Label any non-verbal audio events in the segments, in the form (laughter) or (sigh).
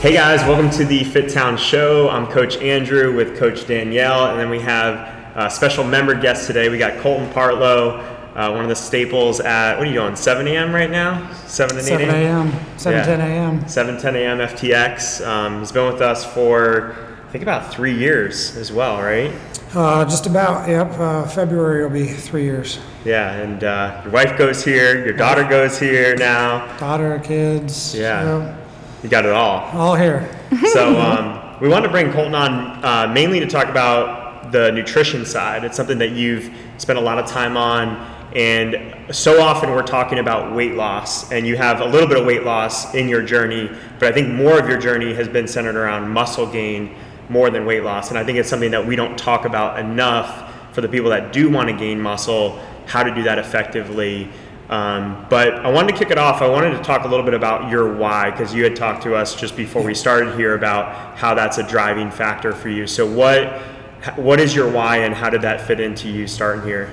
Hey guys, welcome to the FitTown Show. I'm Coach Andrew with Coach Danielle, and then we have a special member guest today. We got Colton Partlow, uh, one of the staples at what are you doing? 7 a.m. right now? 7 and 8 7 a.m. 7 Yeah. 10 a.m. 7 10 a.m. FTX. Um, he's been with us for I think about three years as well, right? Uh, just about, yep. Uh, February will be three years. Yeah, and uh, your wife goes here, your daughter goes here now. Daughter, kids. Yeah. yep, You got it all. all here. (laughs) So um, we wanted to bring Colton on uh, mainly to talk about the nutrition side. It's something that you've spent a lot of time on, and so often we're talking about weight loss, and you have a little bit of weight loss in your journey, but I think more of your journey has been centered around muscle gain more than weight loss, and I think it's something that we don't talk about enough for the people that do want to gain muscle, how to do that effectively. Um, but I wanted to kick it off. I wanted to talk a little bit about your why because you had talked to us just before we started here about how that's a driving factor for you. So what what is your why and how did that fit into you starting here?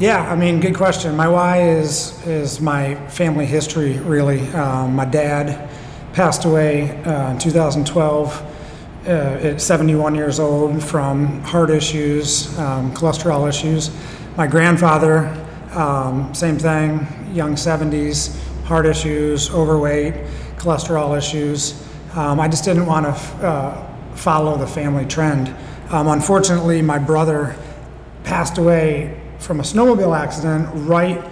Yeah, I mean, good question. My why is is my family history. Really, um, my dad passed away uh, in 2012 uh, at 71 years old from heart issues, um, cholesterol issues. My grandfather, um, same thing, young 70s, heart issues, overweight, cholesterol issues. Um, I just didn't want to f- uh, follow the family trend. Um, unfortunately, my brother passed away from a snowmobile accident right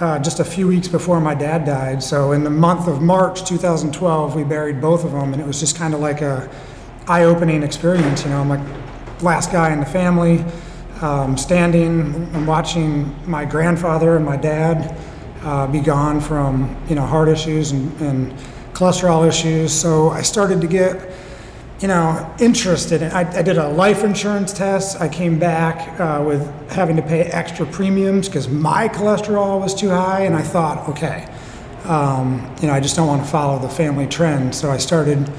uh, just a few weeks before my dad died. So in the month of March 2012, we buried both of them, and it was just kind of like a eye-opening experience. You know, I'm like last guy in the family, um, standing and watching my grandfather and my dad uh, be gone from you know heart issues and, and cholesterol issues. So I started to get you know, interested. In, I, I did a life insurance test. I came back uh, with having to pay extra premiums because my cholesterol was too high, and I thought, okay, um, you know, I just don't want to follow the family trend. So I started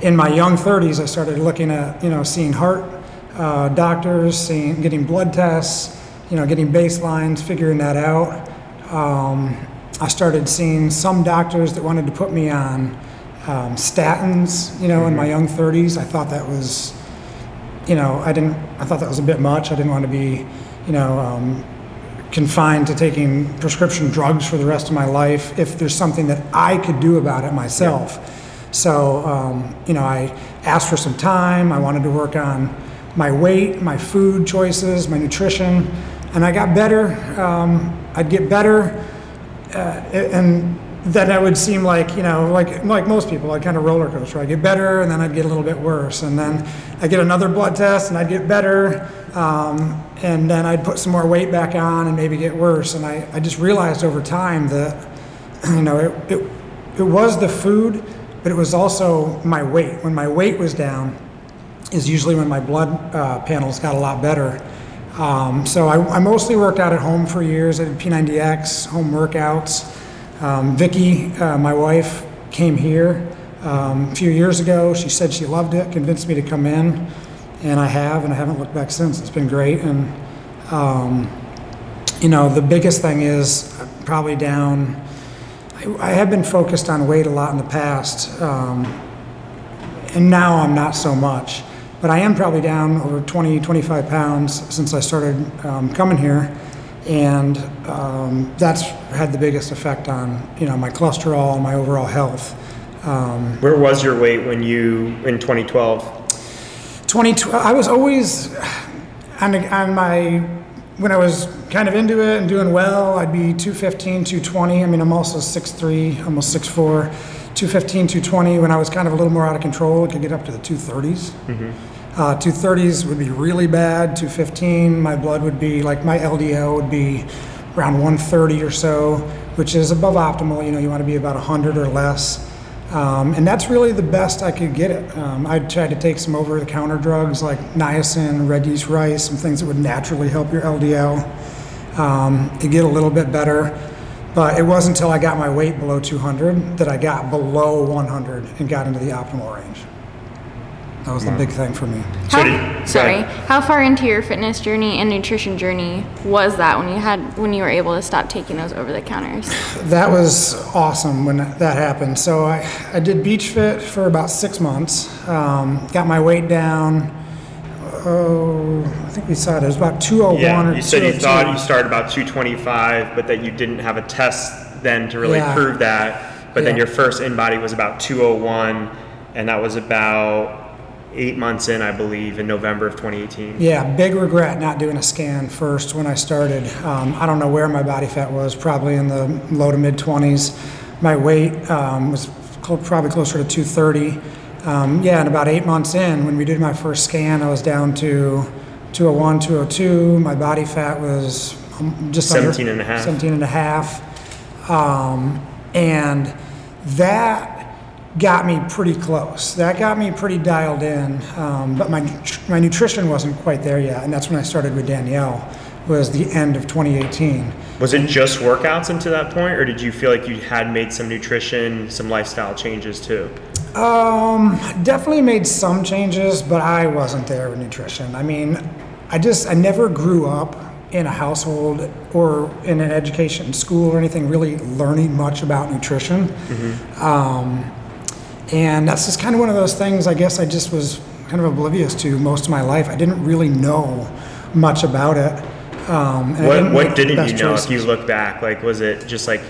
in my young 30s. I started looking at, you know, seeing heart uh, doctors, seeing, getting blood tests, you know, getting baselines, figuring that out. Um, I started seeing some doctors that wanted to put me on um, statins, you know, in my young 30s. I thought that was, you know, I didn't, I thought that was a bit much. I didn't want to be, you know, um, confined to taking prescription drugs for the rest of my life if there's something that I could do about it myself. So, um, you know, I asked for some time. I wanted to work on my weight, my food choices, my nutrition, and I got better. Um, I'd get better uh, and then it would seem like you know like like most people i'd kind of roller coaster i'd get better and then i'd get a little bit worse and then i'd get another blood test and i'd get better um, and then i'd put some more weight back on and maybe get worse and i, I just realized over time that (clears throat) you know it, it, it was the food but it was also my weight when my weight was down is usually when my blood uh, panels got a lot better um, so I, I mostly worked out at home for years. I did P90X, home workouts. Um, Vicky, uh, my wife, came here um, a few years ago. She said she loved it, convinced me to come in, and I have, and I haven't looked back since. It's been great. And, um, you know, the biggest thing is I'm probably down. I, I have been focused on weight a lot in the past, um, and now I'm not so much. But I am probably down over 20, 25 pounds since I started um, coming here, and um, that's had the biggest effect on you know my cholesterol and my overall health. Um, Where was your weight when you in 2012? 2012, I was always on, on my, when I was kind of into it and doing well, I'd be 215, 220. I mean, I'm also 6'3, almost 6'4, 215, 220. When I was kind of a little more out of control, it could get up to the 230s. Uh, 230s would be really bad. 215, my blood would be like my LDL would be around 130 or so, which is above optimal. You know, you want to be about 100 or less. Um, and that's really the best I could get it. Um, I tried to take some over the counter drugs like niacin, red yeast rice, some things that would naturally help your LDL um, to get a little bit better. But it wasn't until I got my weight below 200 that I got below 100 and got into the optimal range. That was the big thing for me. How, did- sorry. How far into your fitness journey and nutrition journey was that when you had when you were able to stop taking those over the counters? That was awesome when that happened. So I, I did Beach Fit for about six months. Um, got my weight down. Oh, I think we said it was about 201 or Yeah, you said you 202. thought you started about 225, but that you didn't have a test then to really Yeah. prove that. But then Yeah. your first InBody was about 201, and that was about eight months in, I believe, in November of 2018. Yeah, big regret not doing a scan first when I started. Um, I don't know where my body fat was, probably in the low to mid 20s. My weight um, was clo- probably closer to 230. Um, yeah, and about eight months in, when we did my first scan, I was down to 201, 202. My body fat was um, just 17 under and a half. 17 and a half. Um, and that got me pretty close. That got me pretty dialed in. Um, but my my nutrition wasn't quite there yet, and that's when I started with Danielle. Was the end of 2018. Was it just workouts into that point, or did you feel like you had made some nutrition, some lifestyle changes too? Um, definitely made some changes, but I wasn't there with nutrition. I mean, I just I never grew up in a household or in an education school or anything really learning much about nutrition. Um, and that's just kind of one of those things. I guess I just was kind of oblivious to most of my life. I didn't really know much about it. Um, and I What, didn't what make the didn't you best know if you look back? Like, was it just like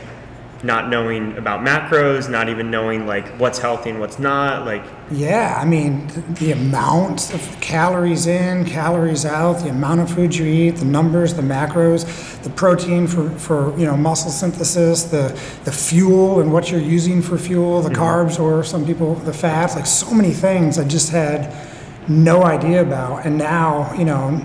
not knowing about macros, not even knowing like what's healthy and what's not? Like, Yeah, I mean, th- the amount of calories in, calories out, the amount of food you eat, the numbers, the macros, the protein for, for you know muscle synthesis, the the fuel and what you're using for fuel, the carbs or some people the fats, like so many things I just had no idea about. And now, you know,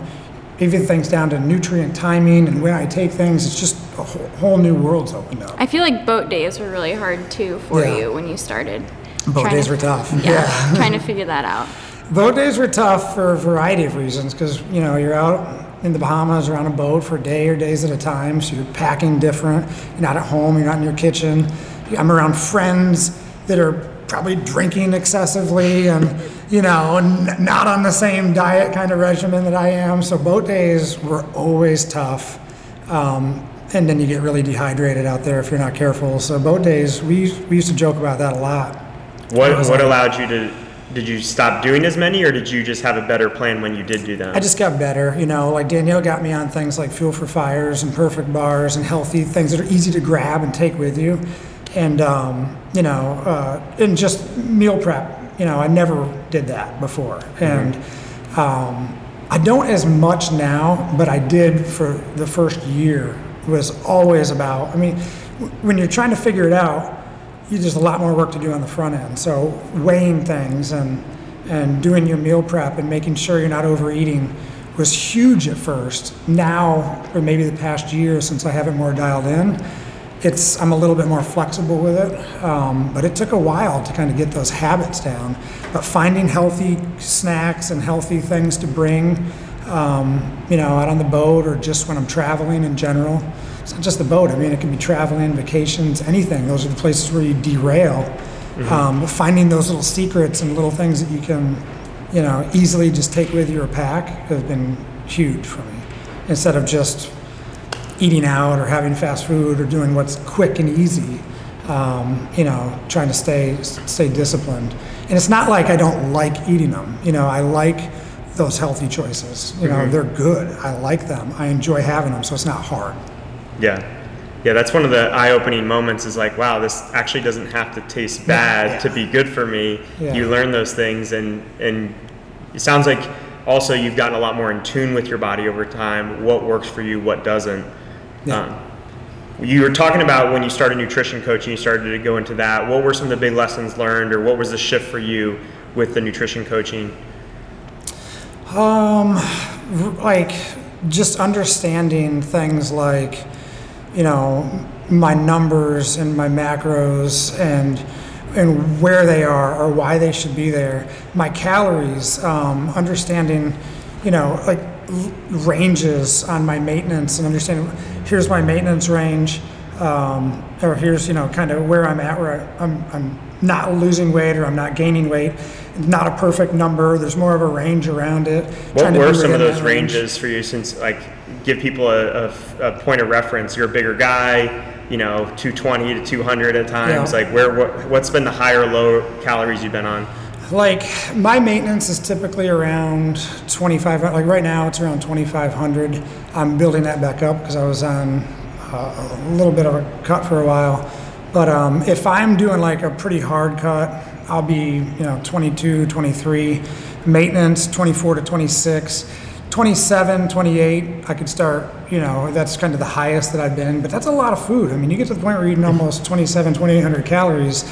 even things down to nutrient timing and when I take things, it's just a whole, whole new world's opened up. I feel like boat days were really hard too for Yeah. you when you started. Boat days to- were tough. (laughs) Yeah, trying to figure that out. Boat days were tough for a variety of reasons because you know you're out in the Bahamas or on a boat for a day or days at a time, so you're packing different. You're not at home. You're not in your kitchen. I'm around friends that are probably drinking excessively and you know n- not on the same diet kind of regimen that I am. So boat days were always tough. Um, and then you get really dehydrated out there if you're not careful. So boat days, we, we used to joke about that a lot. what what like- allowed you to? Did you stop doing as many, or did you just have a better plan when you did do them? I just got better, you know. Like Danielle got me on things like Fuel for Fires and Perfect Bars and healthy things that are easy to grab and take with you, and um, you know, uh, and just meal prep. You know, I never did that before, and um, I don't as much now, but I did for the first year. It was always about. I mean, w- when you're trying to figure it out, you there's a lot more work to do on the front end. So weighing things and and doing your meal prep and making sure you're not overeating was huge at first. Now, or maybe the past year since I have it more dialed in, it's I'm a little bit more flexible with it. Um, but it took a while to kind of get those habits down. But finding healthy snacks and healthy things to bring, um, you know, out on the boat or just when I'm traveling in general. It's not just the boat. I mean, it can be traveling, vacations, anything. Those are the places where you derail. Um, finding those little secrets and little things that you can, you know, easily just take with your pack have been huge for me. Instead of just eating out or having fast food or doing what's quick and easy, um, you know, trying to stay stay disciplined. And it's not like I don't like eating them. You know, I like those healthy choices. You know, they're good. I like them. I enjoy having them, so it's not hard. Yeah. Yeah, that's one of the eye-opening moments is like, wow, this actually doesn't have to taste bad yeah. to be good for me. Yeah. You learn those things and and it sounds like also you've gotten a lot more in tune with your body over time, what works for you, what doesn't. Yeah. Um, you were talking about when you started nutrition coaching, you started to go into that. What were some of the big lessons learned or what was the shift for you with the nutrition coaching? Um, like just understanding things like, you know, my numbers and my macros and and where they are or why they should be there. My calories, um, understanding, you know, like ranges on my maintenance and understanding here's my maintenance range. Um, or here's you know kind of where I'm at where I, I'm, I'm not losing weight or I'm not gaining weight. Not a perfect number. There's more of a range around it. What were some of those that range. ranges for you? Since like give people a, a, a point of reference. You're a bigger guy. You know, 220 to 200 at times. Yeah. Like where what, what's been the higher low calories you've been on? Like my maintenance is typically around 25. Like right now, it's around 2,500. I'm building that back up because I was on uh, a little bit of a cut for a while. But um, if I'm doing like a pretty hard cut, I'll be you know 22, 23. Maintenance 24 to 26. 27, 28, I could start, you know, that's kind of the highest that I've been, but that's a lot of food. I mean, you get to the point where you're eating almost 27, 2800 calories.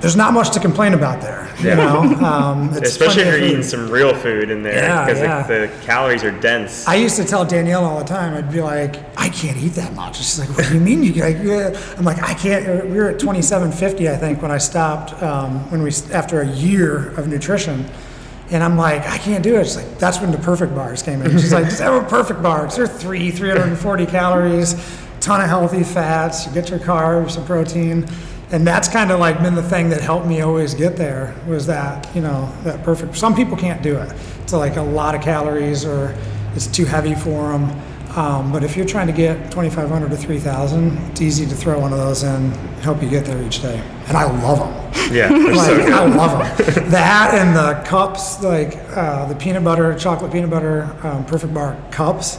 There's not much to complain about there, you know. (laughs) Um, it's Especially if you're eating some real food in there because yeah. the, the calories are dense. I used to tell Danielle all the time. I'd be like, I can't eat that much. She's like, What do you mean you like? yeah." I'm like, I can't. We were at 2750, I think, when I stopped. Um, when we after a year of nutrition, and I'm like, I can't do it. She's like, that's when the perfect bars came in. She's like, just have a perfect bar. 'cause they're three, 340 calories, ton of healthy fats. You get your carbs, some protein. And that's kind of like been the thing that helped me always get there was that, you know, that perfect. Some people can't do it. It's like a lot of calories or it's too heavy for them. Um, but if you're trying to get 2,500 to 3,000, it's easy to throw one of those in and help you get there each day. And I love them. yeah, (laughs) Like, so. I love them. (laughs) that and the cups, like uh, the peanut butter, chocolate peanut butter, um, perfect bar cups.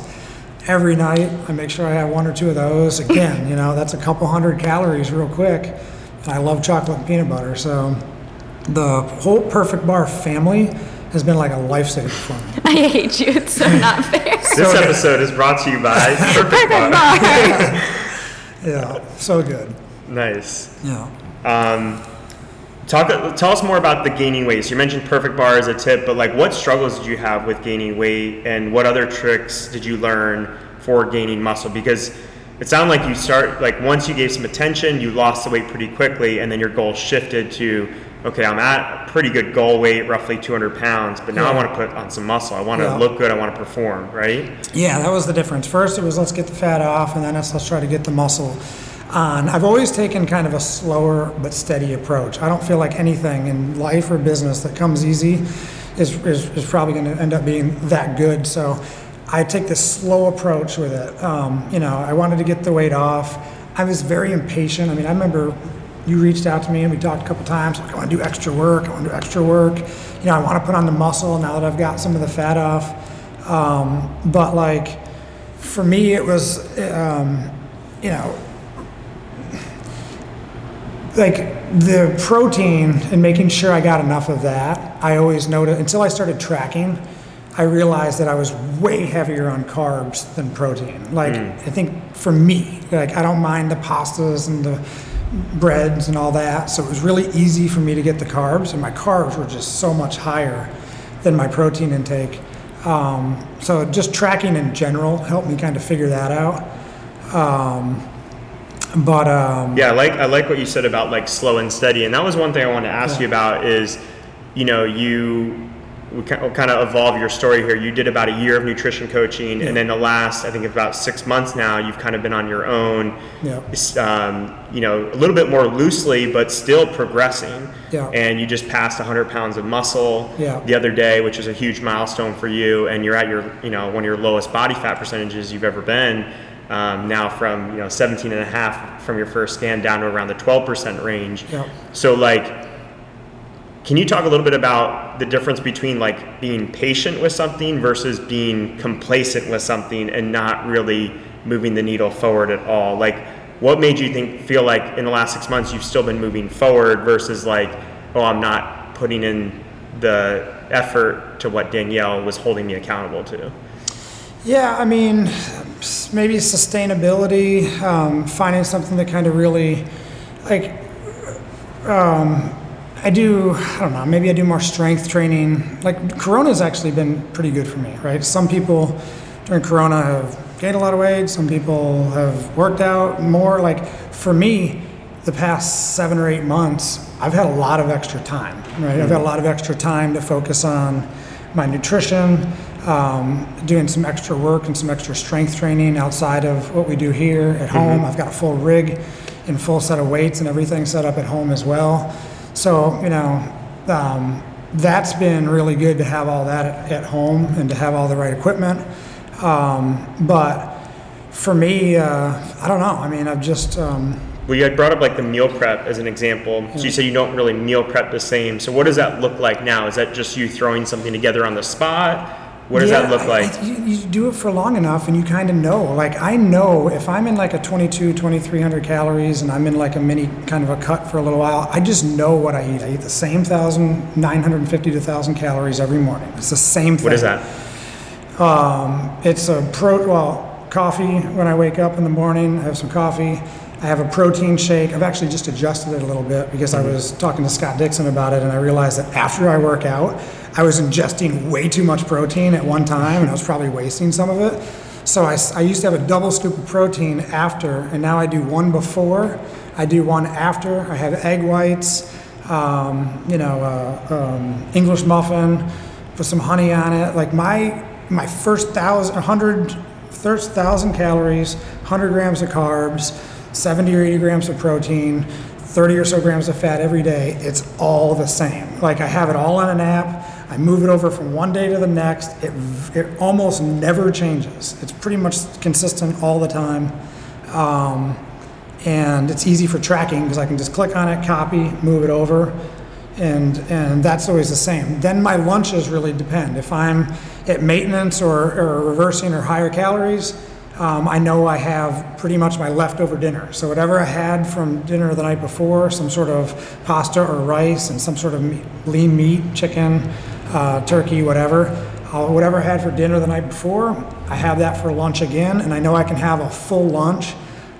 Every night, I make sure I have one or two of those. Again, you know, that's a couple hundred calories real quick. And I love chocolate and peanut butter. So the whole perfect bar family has been like a lifesaver for me. (laughs) I hate you. It's so not (laughs) fair. This episode is brought to you by (laughs) Perfect Bar. Yeah, so good. Nice. Yeah. Um, talk. Tell us more about the gaining weight. So you mentioned Perfect Bar as a tip, but like, what struggles did you have with gaining weight, and what other tricks did you learn for gaining muscle? Because it sounded like you start like once you gave some attention, you lost the weight pretty quickly, and then your goal shifted to, okay, I'm at a pretty good goal weight, roughly 200 pounds, but now I want to put on some muscle. I want to Yeah. look good. I want to perform. Right. Yeah, that was the difference. First, it was let's get the fat off, and then let's try to get the muscle on. I've always taken kind of a slower but steady approach. I don't feel like anything in life or business that comes easy is, is, is probably going to end up being that good. So I take this slow approach with it. Um, you know, I wanted to get the weight off. I was very impatient. I mean, I remember you reached out to me and we talked a couple times. Like, I want to do extra work. I want to do extra work. You know, I want to put on the muscle now that I've got some of the fat off. Um, but like, for me, it was, um, you know, like the protein and making sure I got enough of that. I always noticed until I started tracking, I realized that I was way heavier on carbs than protein. Like I think for me, like I don't mind the pastas and the breads and all that. So it was really easy for me to get the carbs, and my carbs were just so much higher than my protein intake. Um, so just tracking in general helped me kind of figure that out. Um, but um, Yeah, I like I like what you said about like slow and steady, and that was one thing I wanted to ask you about is, you know, you we kind of evolve your story here. You did about a year of nutrition coaching, and then the last I think about six months now, you've kind of been on your own. Yeah. Um, you know, a little bit more loosely, but still progressing. Yeah. And you just passed 100 pounds of muscle Yeah. the other day, which is a huge milestone for you, and you're at your you know one of your lowest body fat percentages you've ever been. Um, now from you know 17 and a half from your first scan down to around the 12% range. Yeah. So like, can you talk a little bit about the difference between like being patient with something versus being complacent with something and not really moving the needle forward at all? Like, what made you think feel like in the last six months you've still been moving forward versus like, oh, I'm not putting in the effort to what Danielle was holding me accountable to? Yeah, I mean, maybe sustainability, um, finding something that kind of really, like, um, I do, I don't know, maybe I do more strength training. Like, Corona's actually been pretty good for me, right? Some people during Corona have gained a lot of weight, some people have worked out more. Like, for me, the past seven or eight months, I've had a lot of extra time, right? I've had a lot of extra time to focus on my nutrition, um, doing some extra work and some extra strength training outside of what we do here at home. I've got a full rig and full set of weights and everything set up at home as well. So, you know, um, that's been really good to have all that at, at home and to have all the right equipment. Um, but for me, uh, I don't know. I mean, I've just, um, Well, you had brought up like the meal prep as an example. So you say you don't really meal prep the same. So what does that look like now? Is that just you throwing something together on the spot? What does that look like? I- you, you do it for long enough and you kind of know. Like, I know if I'm in like a 22, 2300 calories and I'm in like a mini kind of a cut for a little while, I just know what I eat. I eat the same 1,950 to 1,000 calories every morning. It's the same thing. What is that? Um, it's a pro, well, coffee when I wake up in the morning, I have some coffee. I have a protein shake. I've actually just adjusted it a little bit because I was talking to Scott Dixon about it and I realized that after I work out, I was ingesting way too much protein at one time and I was probably wasting some of it. So I used to have a double scoop of protein after and now I do one before, I do one after. I have egg whites, um, you know, uh, um, English muffin, put some honey on it. Like my my first thousand, hundred, first thousand calories, hundred grams of carbs, seventy or eighty grams of protein, thirty or so grams of fat every day. It's all the same. Like I have it all on an app. I move it over from one day to the next. It it almost never changes. It's pretty much consistent all the time. Um, and it's easy for tracking because I can just click on it, copy, move it over, and and that's always the same. Then my lunches really depend. If I'm at maintenance or, or reversing or higher calories, um, I know I have pretty much my leftover dinner. So whatever I had from dinner the night before, some sort of pasta or rice and some sort of meat, lean meat, chicken, uh, turkey, whatever. I'll, whatever I had for dinner the night before, I have that for lunch again, and I know I can have a full lunch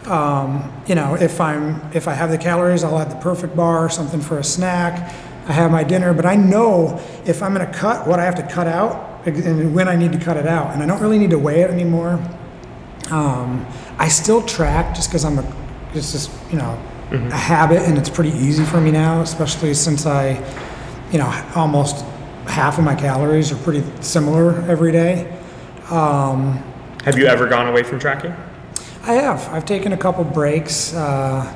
um, you know, if I'm if I have the calories, I'll add the perfect bar, or something for a snack. I have my dinner, but I know if I'm going to cut what I have to cut out and when I need to cut it out, and I don't really need to weigh it anymore. Um, I still track just because I'm a it's just you know a habit, and it's pretty easy for me now, especially since I, you know, almost half of my calories are pretty similar every day. Um, Have you ever gone away from tracking? I have. I've taken a couple breaks. Uh,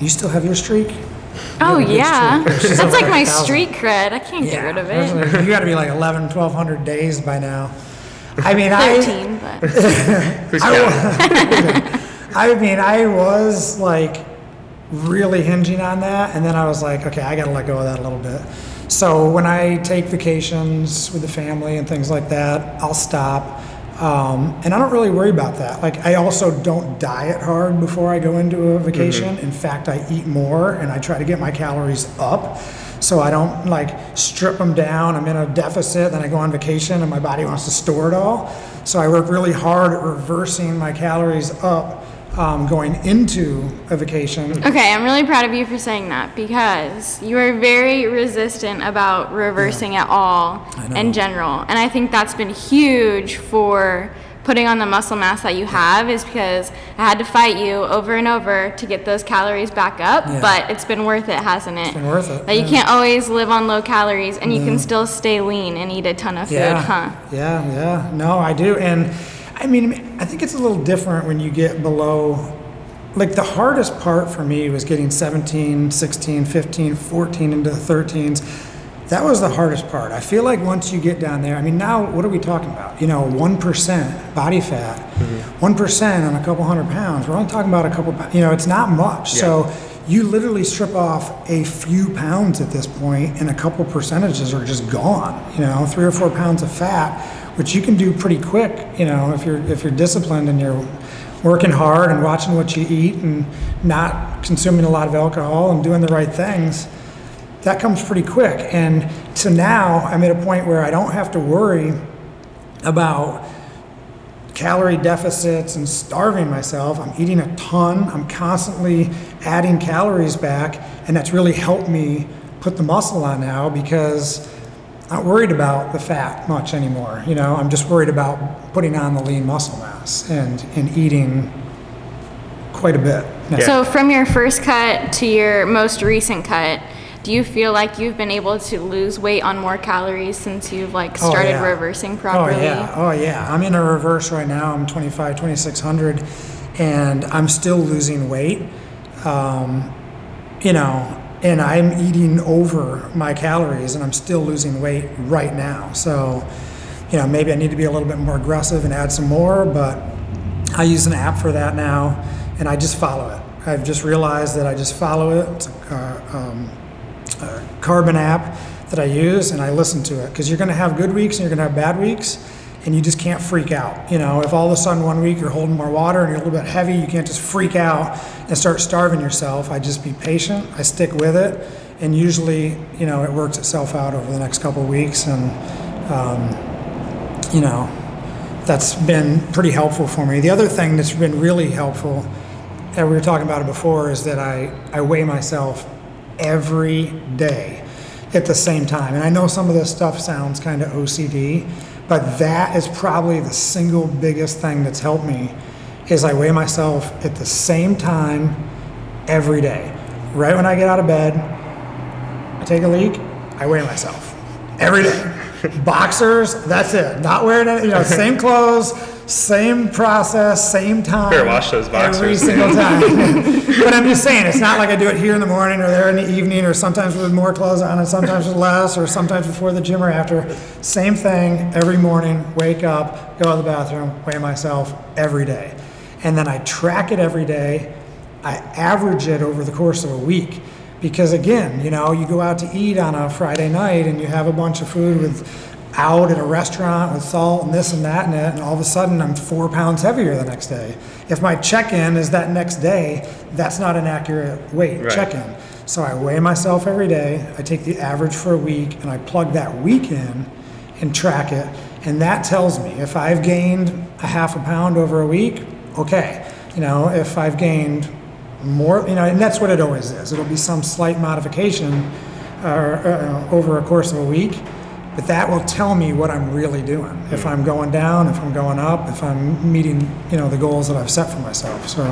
you still have your streak? Oh have yeah, streak. (laughs) That's like my 1,000. street cred. I can't get rid of it. You got to be like 11, 1200 days by now. I mean, I, Thirteen, (laughs) but Who's counting? (laughs) I mean, I was like really hinging on that, and then I was like, okay, I got to let go of that a little bit. So when I take vacations with the family and things like that, I'll stop. Um, and I don't really worry about that. Like, I also don't diet hard before I go into a vacation. In fact, I eat more and I try to get my calories up. So I don't like strip them down. I'm in a deficit, then I go on vacation and my body wants to store it all. So I work really hard at reversing my calories up um, going into a vacation. okay, I'm really proud of you for saying that because you are very resistant about reversing at all in general, and I think that's been huge for putting on the muscle mass that you have is because I had to fight you over and over to get those calories back up, Yeah. but it's been worth it, hasn't it? been worth it, That you can't always live on low calories and you can still stay lean and eat a ton of food, Yeah, huh? yeah, yeah. No, I do, and I mean, I think it's a little different when you get below. Like the hardest part for me was getting 17, 16, 15, 14 into the 13s. That was the hardest part. I feel like once you get down there, I mean, now what are we talking about? You know, 1% body fat, mm-hmm. one on a couple hundred pounds. We're only talking about a couple, you know, it's not much. So you literally strip off a few pounds at this point, and a couple percentages are just gone. You know, three or four pounds of fat, which you can do pretty quick. You know, if you're if you're disciplined and you're working hard and watching what you eat and not consuming a lot of alcohol and doing the right things, that comes pretty quick. And so now I'm at a point where I don't have to worry about calorie deficits and starving myself. I'm eating a ton. I'm constantly adding calories back, and that's really helped me put the muscle on now because not worried about the fat much anymore. You know, I'm just worried about putting on the lean muscle mass and, and eating quite a bit. Yeah. So from your first cut to your most recent cut, do you feel like you've been able to lose weight on more calories since you've like Oh, started yeah. reversing properly? Oh yeah, oh yeah. I'm in a reverse right now. I'm 25, 2600, and I'm still losing weight. Um, you know, and I'm eating over my calories and I'm still losing weight right now. So, you know, maybe I need to be a little bit more aggressive and add some more, but I use an app for that now and I just follow it. I've just realized that I just follow it. It's a, uh, um, a Carbon app that I use and I listen to it because you're going to have good weeks and you're going to have bad weeks and you just can't freak out. You know, if all of a sudden one week you're holding more water and you're a little bit heavy, you can't just freak out and start starving yourself. I just be patient, I stick with it, and usually, you know, it works itself out over the next couple weeks. And, um, you know, that's been pretty helpful for me. The other thing that's been really helpful, and we were talking about it before, is that I, I weigh myself every day at the same time. And I know some of this stuff sounds kind of OCD, but that is probably the single biggest thing that's helped me is I weigh myself at the same time every day. Right when I get out of bed, I take a leak, I weigh myself every day. (laughs) Boxers, that's it. Not wearing any, you know, same clothes, same process, same time. Better wash those Every single (laughs) time. but I'm just saying, it's not like I do it here in the morning or there in the evening or sometimes with more clothes on and sometimes with less or sometimes before the gym or after. Same thing every morning, wake up, go to the bathroom, weigh myself every day. And then I track it every day. I average it over the course of a week. Because again, you know, you go out to eat on a Friday night and you have a bunch of food with out at a restaurant with salt and this and that in it, and all of a sudden I'm four pounds heavier the next day. If my check-in is that next day, that's not an accurate weight Right. check-in. So I weigh myself every day. I take the average for a week and I plug that week in and track it, and that tells me if I've gained a half a pound over a week, okay. You know, if I've gained more, you know, and that's what it always is. It'll be some slight modification uh, uh, over a course of a week, but that will tell me what I'm really doing. If I'm going down, if I'm going up, if I'm meeting, you know, the goals that I've set for myself. So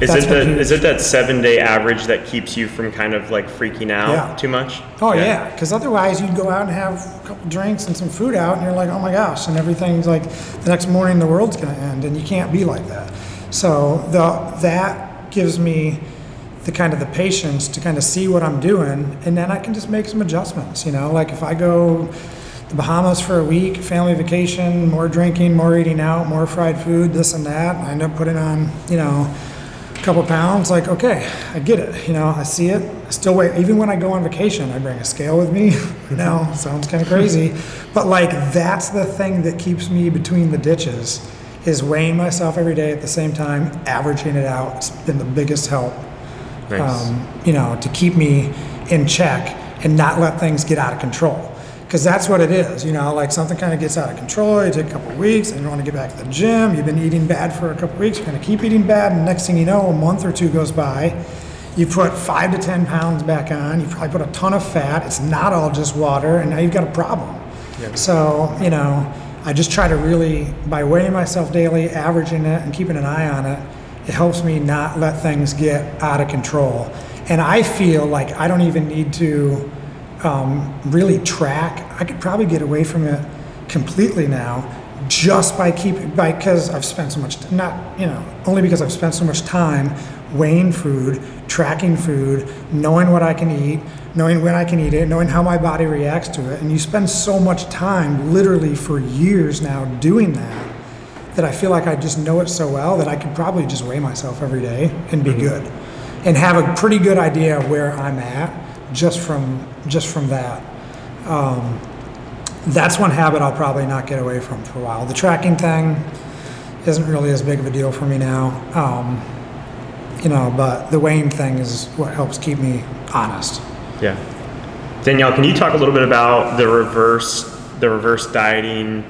Is it the, is it that seven day average that keeps you from kind of like freaking out Yeah. too much? Oh yeah, because otherwise you'd go out and have a couple drinks and some food out, and you're like, oh my gosh, and everything's like the next morning the world's gonna end, and you can't be like that. So the that gives me the kind of the patience to kind of see what I'm doing, and then I can just make some adjustments. You know, like if I go the Bahamas for a week, family vacation, more drinking, more eating out, more fried food, this and that, I end up putting on, you know, a couple pounds, like, okay, I get it. You know, I see it. I still weigh. Even when I go on vacation, I bring a scale with me. (laughs) you know, sounds kind of crazy, but like that's the thing that keeps me between the ditches, is weighing myself every day at the same time, averaging it out. It's been the biggest help. Nice. Um, you know, to keep me in check and not let things get out of control. Because that's what it is, you know, like something kind of gets out of control, you take a couple of weeks, and you want to get back to the gym, you've been eating bad for a couple weeks, you're going to keep eating bad, and next thing you know, a month or two goes by, you put five to 10 pounds back on, you probably put a ton of fat, it's not all just water, and now you've got a problem. So, you know, I just try to really, by weighing myself daily, averaging it, and keeping an eye on it, it helps me not let things get out of control. And I feel like I don't even need to um, really track. I could probably get away from it completely now just by keeping, by, because I've spent so much, time, not, you know, only because I've spent so much time weighing food, tracking food, knowing what I can eat, knowing when I can eat it, knowing how my body reacts to it. And you spend so much time, literally for years now, doing that, that I feel like I just know it so well that I could probably just weigh myself every day and be good. And have a pretty good idea of where I'm at just from just from that. Um, that's one habit I'll probably not get away from for a while. The tracking thing isn't really as big of a deal for me now. Um, you know, but the weighing thing is what helps keep me honest. Yeah. Danielle, can you talk a little bit about the reverse, the reverse dieting,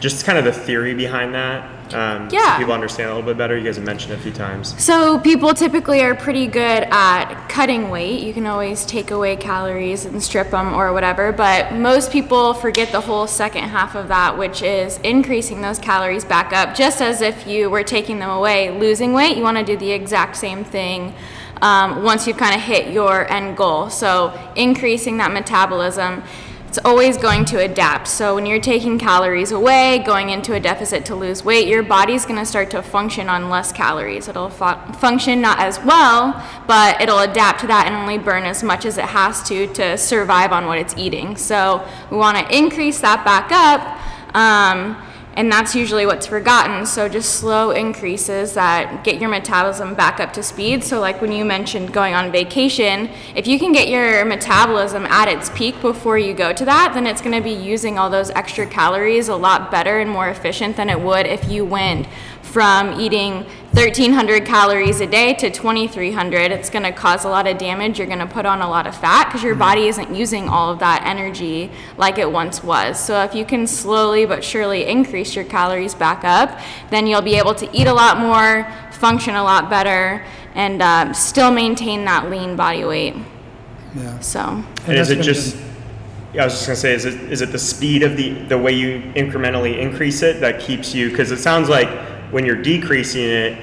just kind of the theory behind that? Um, So Yeah. people understand a little bit better. You guys have mentioned it a few times. So people typically are pretty good at cutting weight. You can always take away calories and strip them or whatever, but most people forget the whole second half of that, which is increasing those calories back up. Just as if you were taking them away, losing weight, you want to do the exact same thing um, once you've kind of hit your end goal. So increasing that metabolism it's always going to adapt. So when you're taking calories away, going into a deficit to lose weight, your body's going to start to function on less calories. It'll fu- function not as well, but it'll adapt to that and only burn as much as it has to to survive on what it's eating. So we want to increase that back up. Um, and that's usually what's forgotten. So just slow increases that get your metabolism back up to speed. So like when you mentioned going on vacation, if you can get your metabolism at its peak before you go to that, then it's going to be using all those extra calories a lot better and more efficient than it would if you went from eating 1300 calories a day to 2300 it's going to cause a lot of damage. You're going to put on a lot of fat because your body isn't using all of that energy like it once was. So if you can slowly but surely increase your calories back up then you'll be able to eat a lot more function a lot better and uh, still maintain that lean body weight. Yeah. so. And is it just, yeah, I was just gonna say, is it, is it the speed of the, the way you incrementally increase it that keeps you, because it sounds like when you're decreasing it,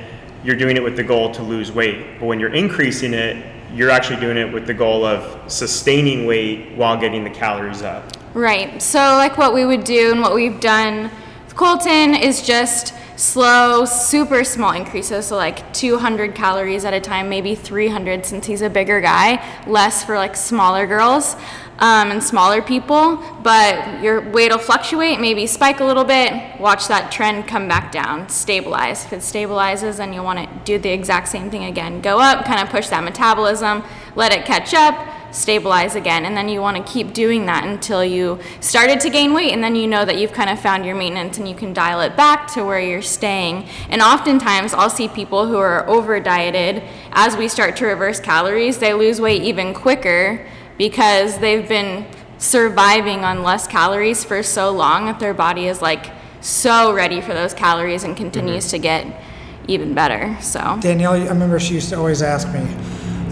you're doing it with the goal to lose weight. But when you're increasing it, you're actually doing it with the goal of sustaining weight while getting the calories up. Right. So, like what we would do and what we've done with Colton is just slow, super small increases. So, like 200 calories at a time, maybe 300 since he's a bigger guy, less for like smaller girls um, and smaller people. But your weight will fluctuate, maybe spike a little bit, watch that trend come back down, stabilize. If it stabilizes, then you'll want to do the exact same thing again. Go up, kind of push that metabolism, let it catch up stabilize again and then you want to keep doing that until you started to gain weight and then you know that you've kind of found your maintenance and you can dial it back to where you're staying. And oftentimes i'll see people who are over dieted as we start to reverse calories they lose weight even quicker because they've been surviving on less calories for so long that their body is like so ready for those calories and continues mm-hmm. to get even better so. Danielle, I remember she used to always ask me,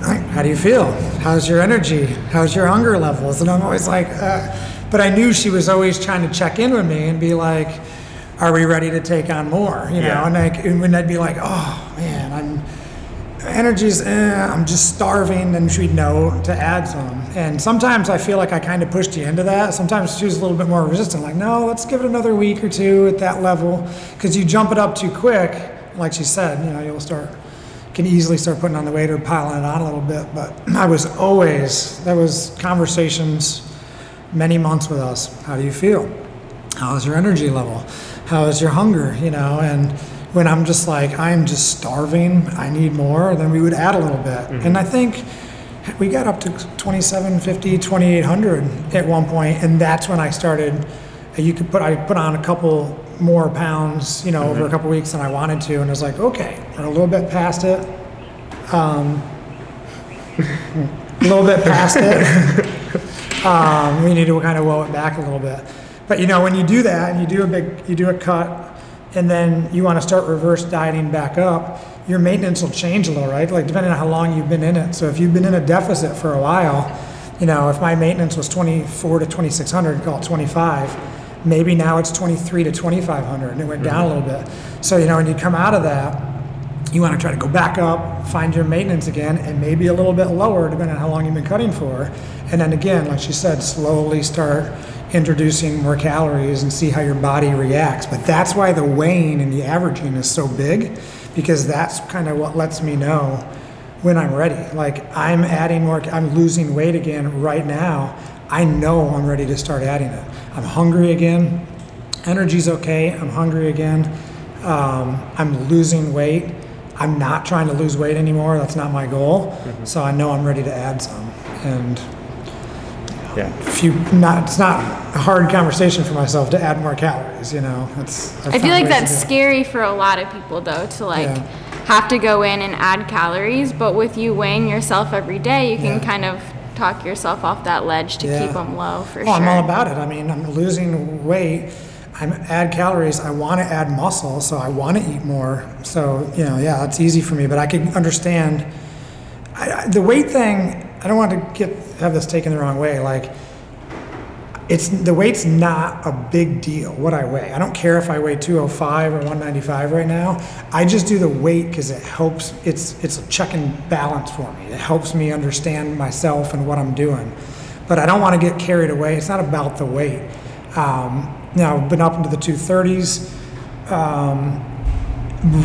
"How do you feel? How's your energy? How's your hunger levels?" And I'm always like, uh, but I knew she was always trying to check in with me and be like, "Are we ready to take on more?" You know, Yeah. and like, and when I'd be like, "Oh man, I'm energy's, eh, I'm just starving," and she'd know to add some. And sometimes I feel like I kind of pushed you into that. Sometimes she was a little bit more resistant, like, "No, let's give it another week or two at that level," because you jump it up too quick. Like she said, you know, you'll start can easily start putting on the weight or piling it on a little bit. But I was always, that was conversations many months with us. How do you feel? How is your energy level? How is your hunger? You know, and when I'm just like, I'm just starving, I need more, then we would add a little bit. Mm-hmm. And I think we got up to 2750, 2800 at one point, and that's when I started. You could put, I put on a couple more pounds, you know, over a couple weeks than I wanted to, and I was like, okay, we're a little bit past it. Um, a little bit past it. (laughs) um, we need to kind of woe it back a little bit. But you know, when you do that and you do a big, you do a cut, and then you want to start reverse dieting back up, your maintenance will change a little, right? Like depending on how long you've been in it. So if you've been in a deficit for a while, you know, if my maintenance was 24 to 2600, call it 25, maybe now it's 23 to 2500, and it went down a little bit. So you know, when you come out of that, you want to try to go back up, find your maintenance again, and maybe a little bit lower, depending on how long you've been cutting for. And then again, like she said, slowly start introducing more calories and see how your body reacts. But that's why the weighing and the averaging is so big, because that's kind of what lets me know when I'm ready. Like I'm adding more, I'm losing weight again right now. I know I'm ready to start adding it. I'm hungry again. Energy's okay. I'm hungry again. Um, I'm losing weight. I'm not trying to lose weight anymore. That's not my goal. So I know I'm ready to add some. And Yeah. if you not, it's not a hard conversation for myself to add more calories. You know, it's. I've I feel like that's scary for a lot of people though to like Yeah. have to go in and add calories, but with you weighing yourself every day, you can Yeah. kind of talk yourself off that ledge to Yeah. keep them low for Oh, sure. I'm all about it. I mean, I'm losing weight. I'm add calories. I want to add muscle, so I want to eat more. So you know, yeah, it's easy for me. But I can understand I, I, the weight thing. I don't want to get have this taken the wrong way. Like, it's the weight's not a big deal. What I weigh, I don't care if I weigh 205 or 195 right now. I just do the weight because it helps. It's it's a check and balance for me. It helps me understand myself and what I'm doing. but I don't want to get carried away. It's not about the weight. Um, know, I've been up into the 230s. Um,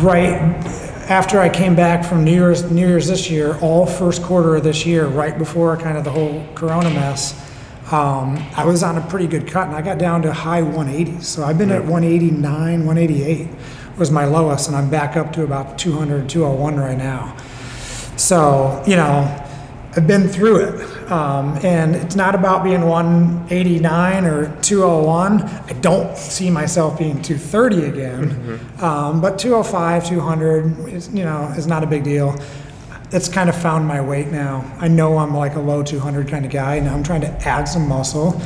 right after I came back from New Year's, New Year's this year, all first quarter of this year, right before kind of the whole Corona mess, um, I was on a pretty good cut, and I got down to high 180s. So I've been at 189, 188 was my lowest, and I'm back up to about 200, 201 right now. So, you know, I've been through it. Um, and it's not about being 189 or 201. I don't see myself being 230 again. Um, but 205, 200 is, you know, is not a big deal. It's kind of found my weight now. I know I'm like a low 200 kind of guy. Now I'm trying to add some muscle.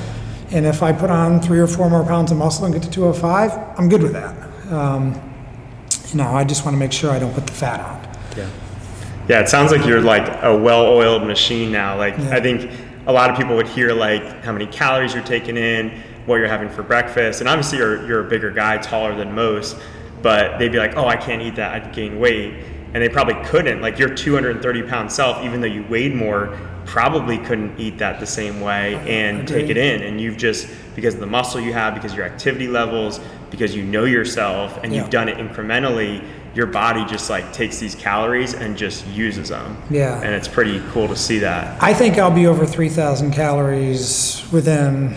And if I put on three or four more pounds of muscle and get to 205, I'm good with that. Um, you know, I just want to make sure I don't put the fat on. Yeah. Yeah, it sounds like you're like a well-oiled machine now. Like Yeah. I think a lot of people would hear like how many calories you're taking in, what you're having for breakfast, and obviously you're you're a bigger guy, taller than most, but they'd be like, "Oh, I can't eat that. I'd gain weight." And they probably couldn't. Like your 230 pound self, even though you weighed more, probably couldn't eat that the same way and take it in. And you've just because of the muscle you have, because of your activity levels, because you know yourself and Yeah. you've done it incrementally, your body just like takes these calories and just uses them. Yeah. And it's pretty cool to see that. I think I'll be over 3,000 calories within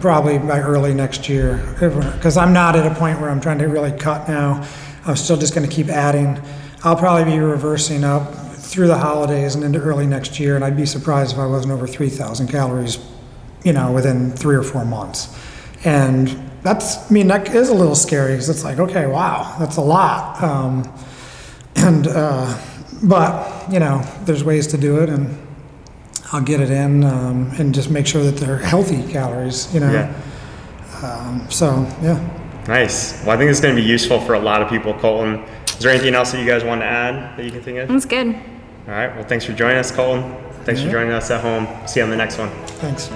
probably by early next year. Because I'm not at a point where I'm trying to really cut now. I'm still just going to keep adding. I'll probably be reversing up through the holidays and into early next year. And I'd be surprised if I wasn't over 3,000 calories, you know, within three or four months. And that's, I mean, that is a little scary because it's like, okay, wow, that's a lot. Um, and, uh, but, you know, there's ways to do it and I'll get it in um, and just make sure that they're healthy calories, you know. Yeah. So, yeah. Nice. Well, I think it's going to be useful for a lot of people, Colton. Is there anything else that you guys want to add that you can think of? That's good. All right. Well, thanks for joining us, Colton. Thanks for joining us at home. See you on the next one. Thanks.